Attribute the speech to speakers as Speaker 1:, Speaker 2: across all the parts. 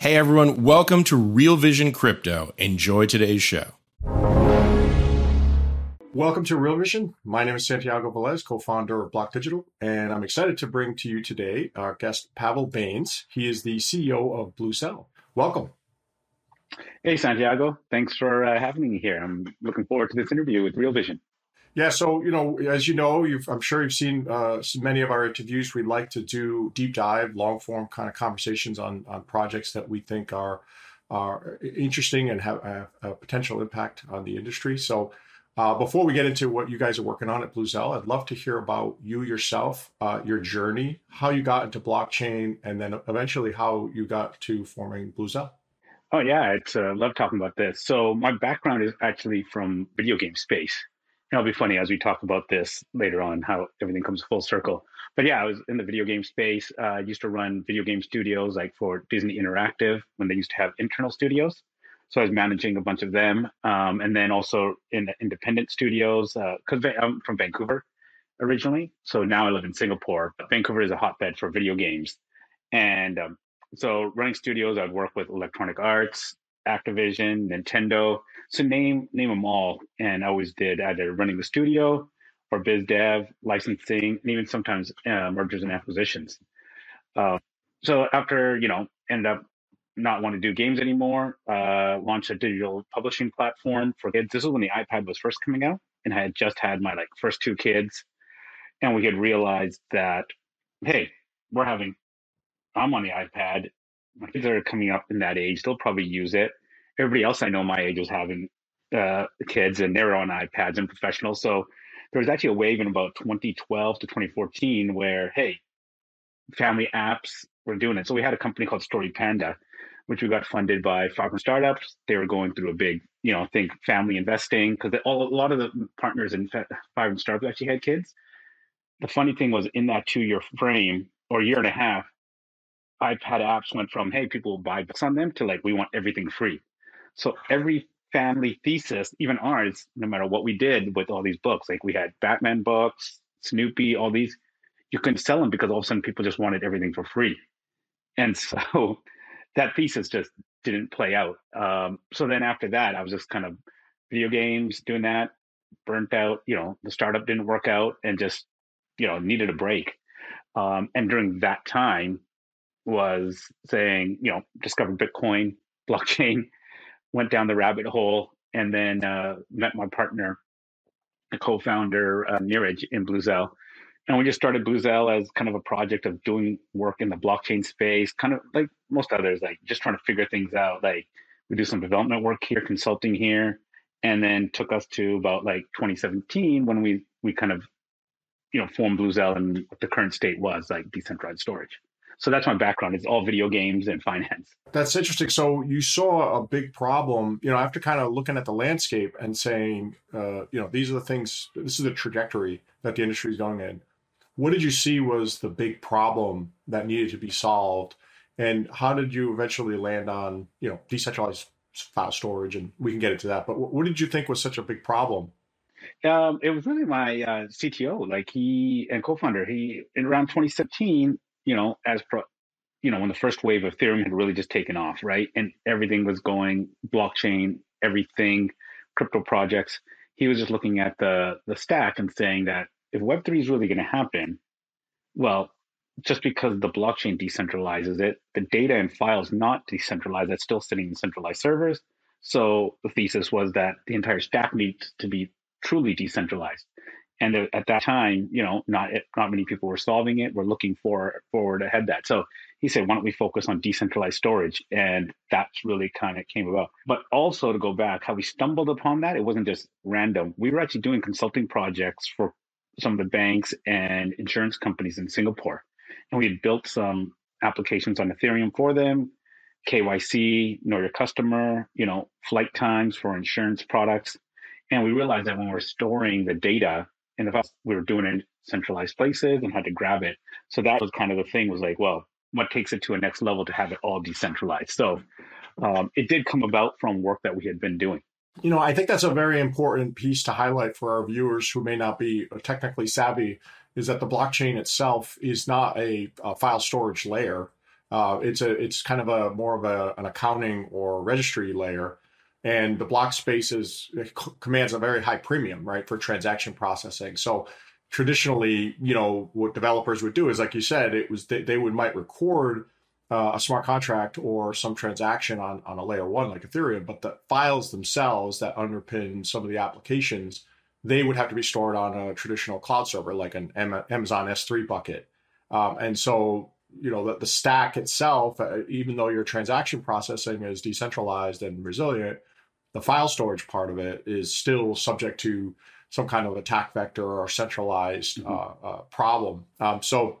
Speaker 1: Hey everyone, welcome to Real Vision Crypto. Enjoy today's show.
Speaker 2: Welcome to Real Vision. My name is Santiago Velez, co-founder of Block Digital, and I'm excited to bring to you today our guest Pavel Bains. He is the CEO of Blue Cell. Welcome.
Speaker 3: Hey Santiago, thanks for uh, having me here. I'm looking forward to this interview with Real Vision.
Speaker 2: Yeah, so you know, as you know, I'm sure you've seen uh, many of our interviews. We like to do deep dive, long form kind of conversations on on projects that we think are are interesting and have a, a potential impact on the industry. So, uh, before we get into what you guys are working on at Bluzelle, I'd love to hear about you yourself, uh, your journey, how you got into blockchain, and then eventually how you got to forming Bluzelle.
Speaker 3: Oh yeah, I uh, love talking about this. So my background is actually from video game space it'll be funny as we talk about this later on how everything comes full circle. But yeah, I was in the video game space. Uh, I used to run video game studios like for Disney Interactive when they used to have internal studios. So I was managing a bunch of them, um, and then also in independent studios because uh, I'm from Vancouver originally. So now I live in Singapore. But Vancouver is a hotbed for video games, and um, so running studios, I'd work with Electronic Arts, Activision, Nintendo. So name name them all, and I always did either running the studio or biz dev, licensing, and even sometimes uh, mergers and acquisitions. Uh, so after you know, ended up not want to do games anymore. Uh, launched a digital publishing platform for kids. This was when the iPad was first coming out, and I had just had my like first two kids, and we had realized that hey, we're having I'm on the iPad my kids are coming up in that age. They'll probably use it. Everybody else I know my age was having uh, kids and they're on iPads and professionals. So there was actually a wave in about 2012 to 2014 where, hey, family apps were doing it. So we had a company called Story Panda, which we got funded by Five Startups. They were going through a big, you know, think family investing because a lot of the partners in Five Startups actually had kids. The funny thing was in that two year frame or year and a half, iPad apps went from, hey, people will buy books on them to like, we want everything free. So every family thesis, even ours, no matter what we did with all these books, like we had Batman books, Snoopy, all these, you couldn't sell them because all of a sudden people just wanted everything for free. And so that thesis just didn't play out. Um, so then after that, I was just kind of video games, doing that, burnt out, you know, the startup didn't work out and just, you know, needed a break. Um, and during that time, was saying, you know, discovered Bitcoin, blockchain, went down the rabbit hole, and then uh, met my partner, the co-founder uh, Neeraj in Bluzelle, and we just started Bluzelle as kind of a project of doing work in the blockchain space, kind of like most others, like just trying to figure things out. Like we do some development work here, consulting here, and then took us to about like 2017 when we we kind of you know formed Bluzelle and what the current state was like decentralized storage. So that's my background. It's all video games and finance.
Speaker 2: That's interesting. So you saw a big problem, you know, after kind of looking at the landscape and saying, uh, you know, these are the things, this is the trajectory that the industry is going in. What did you see was the big problem that needed to be solved? And how did you eventually land on, you know, decentralized file storage? And we can get into that. But what did you think was such a big problem?
Speaker 3: Um, it was really my uh, CTO, like he and co-founder. He in around 2017, you know, as pro, you know, when the first wave of Ethereum had really just taken off, right? And everything was going blockchain, everything, crypto projects. He was just looking at the the stack and saying that if Web3 is really going to happen, well, just because the blockchain decentralizes it, the data and files not decentralized, that's still sitting in centralized servers. So the thesis was that the entire stack needs to be truly decentralized and at that time, you know, not not many people were solving it. We're looking for forward ahead that. So he said, why don't we focus on decentralized storage? And that's really kind of came about. But also to go back, how we stumbled upon that, it wasn't just random. We were actually doing consulting projects for some of the banks and insurance companies in Singapore, and we had built some applications on Ethereum for them. KYC, know your customer, you know, flight times for insurance products. And we realized that when we're storing the data in the past, we were doing it in centralized places and had to grab it. So that was kind of the thing was like, well, what takes it to a next level to have it all decentralized? So um, it did come about from work that we had been doing.
Speaker 2: You know, I think that's a very important piece to highlight for our viewers who may not be technically savvy is that the blockchain itself is not a, a file storage layer. Uh, it's a it's kind of a more of a, an accounting or registry layer, and the block space is commands a very high premium, right, for transaction processing. So traditionally, you know, what developers would do is, like you said, it was they, they would might record uh, a smart contract or some transaction on, on a layer one like Ethereum, but the files themselves that underpin some of the applications, they would have to be stored on a traditional cloud server like an Amazon S3 bucket. Um, and so, you know, the, the stack itself, uh, even though your transaction processing is decentralized and resilient, the file storage part of it is still subject to some kind of attack vector or centralized mm-hmm. uh, uh, problem. Um, so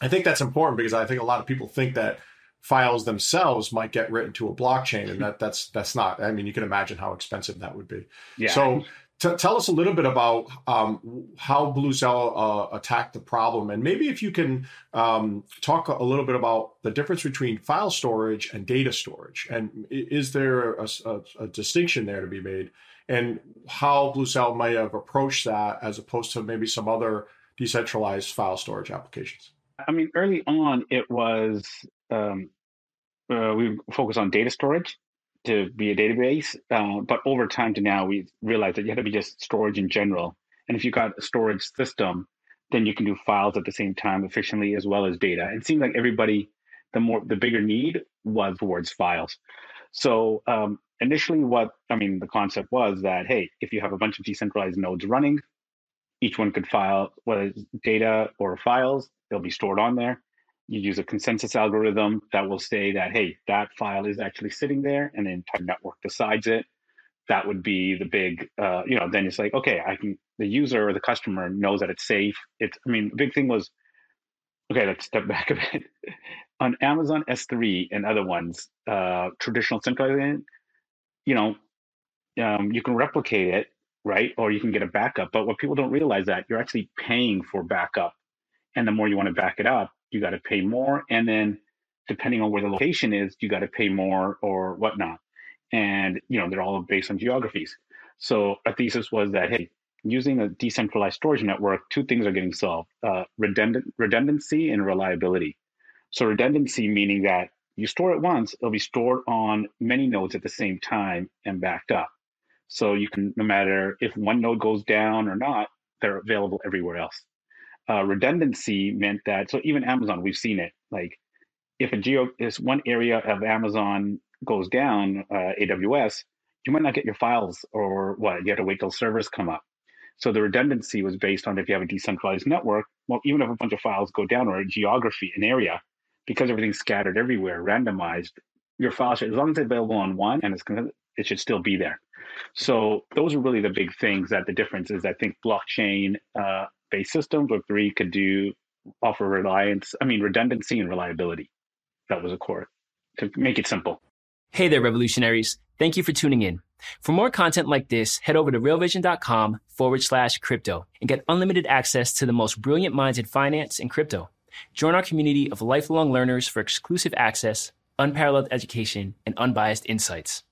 Speaker 2: I think that's important because I think a lot of people think that files themselves might get written to a blockchain, and that that's that's not. I mean, you can imagine how expensive that would be. Yeah. So. T- tell us a little bit about um, how Bluzelle uh, attacked the problem, and maybe if you can um, talk a little bit about the difference between file storage and data storage, and is there a, a, a distinction there to be made, and how Bluzelle might have approached that as opposed to maybe some other decentralized file storage applications?
Speaker 3: I mean, early on, it was um, uh, we focused on data storage to be a database, uh, but over time to now, we realized that you had to be just storage in general. And if you got a storage system, then you can do files at the same time efficiently as well as data. It seemed like everybody, the more the bigger need was towards files. So um, initially, what I mean, the concept was that hey, if you have a bunch of decentralized nodes running, each one could file whether it's data or files, they'll be stored on there. You use a consensus algorithm that will say that, hey, that file is actually sitting there, and the entire network decides it. That would be the big, uh, you know, then it's like, okay, I can, the user or the customer knows that it's safe. It's, I mean, the big thing was, okay, let's step back a bit. on Amazon S3 and other ones, uh, traditional centralized, you know, um, you can replicate it right? Or you can get a backup. But what people don't realize that you're actually paying for backup. And the more you want to back it up, you got to pay more. And then depending on where the location is, you got to pay more or whatnot. And, you know, they're all based on geographies. So a thesis was that, hey, using a decentralized storage network, two things are getting solved uh, redundant, redundancy and reliability. So, redundancy meaning that you store it once, it'll be stored on many nodes at the same time and backed up. So you can, no matter if one node goes down or not, they're available everywhere else. Uh, redundancy meant that, so even Amazon, we've seen it. Like if a geo, is one area of Amazon goes down, uh, AWS, you might not get your files or what, you have to wait till servers come up. So the redundancy was based on if you have a decentralized network, well, even if a bunch of files go down or a geography, an area, because everything's scattered everywhere, randomized, your files, as long as it's available on one and it's it should still be there. So those are really the big things that the difference is. I think blockchain uh, based systems with three could do offer reliance, I mean redundancy and reliability. That was a core to make it simple.
Speaker 4: Hey there, revolutionaries. Thank you for tuning in. For more content like this, head over to realvision.com forward slash crypto and get unlimited access to the most brilliant minds in finance and crypto. Join our community of lifelong learners for exclusive access, unparalleled education, and unbiased insights.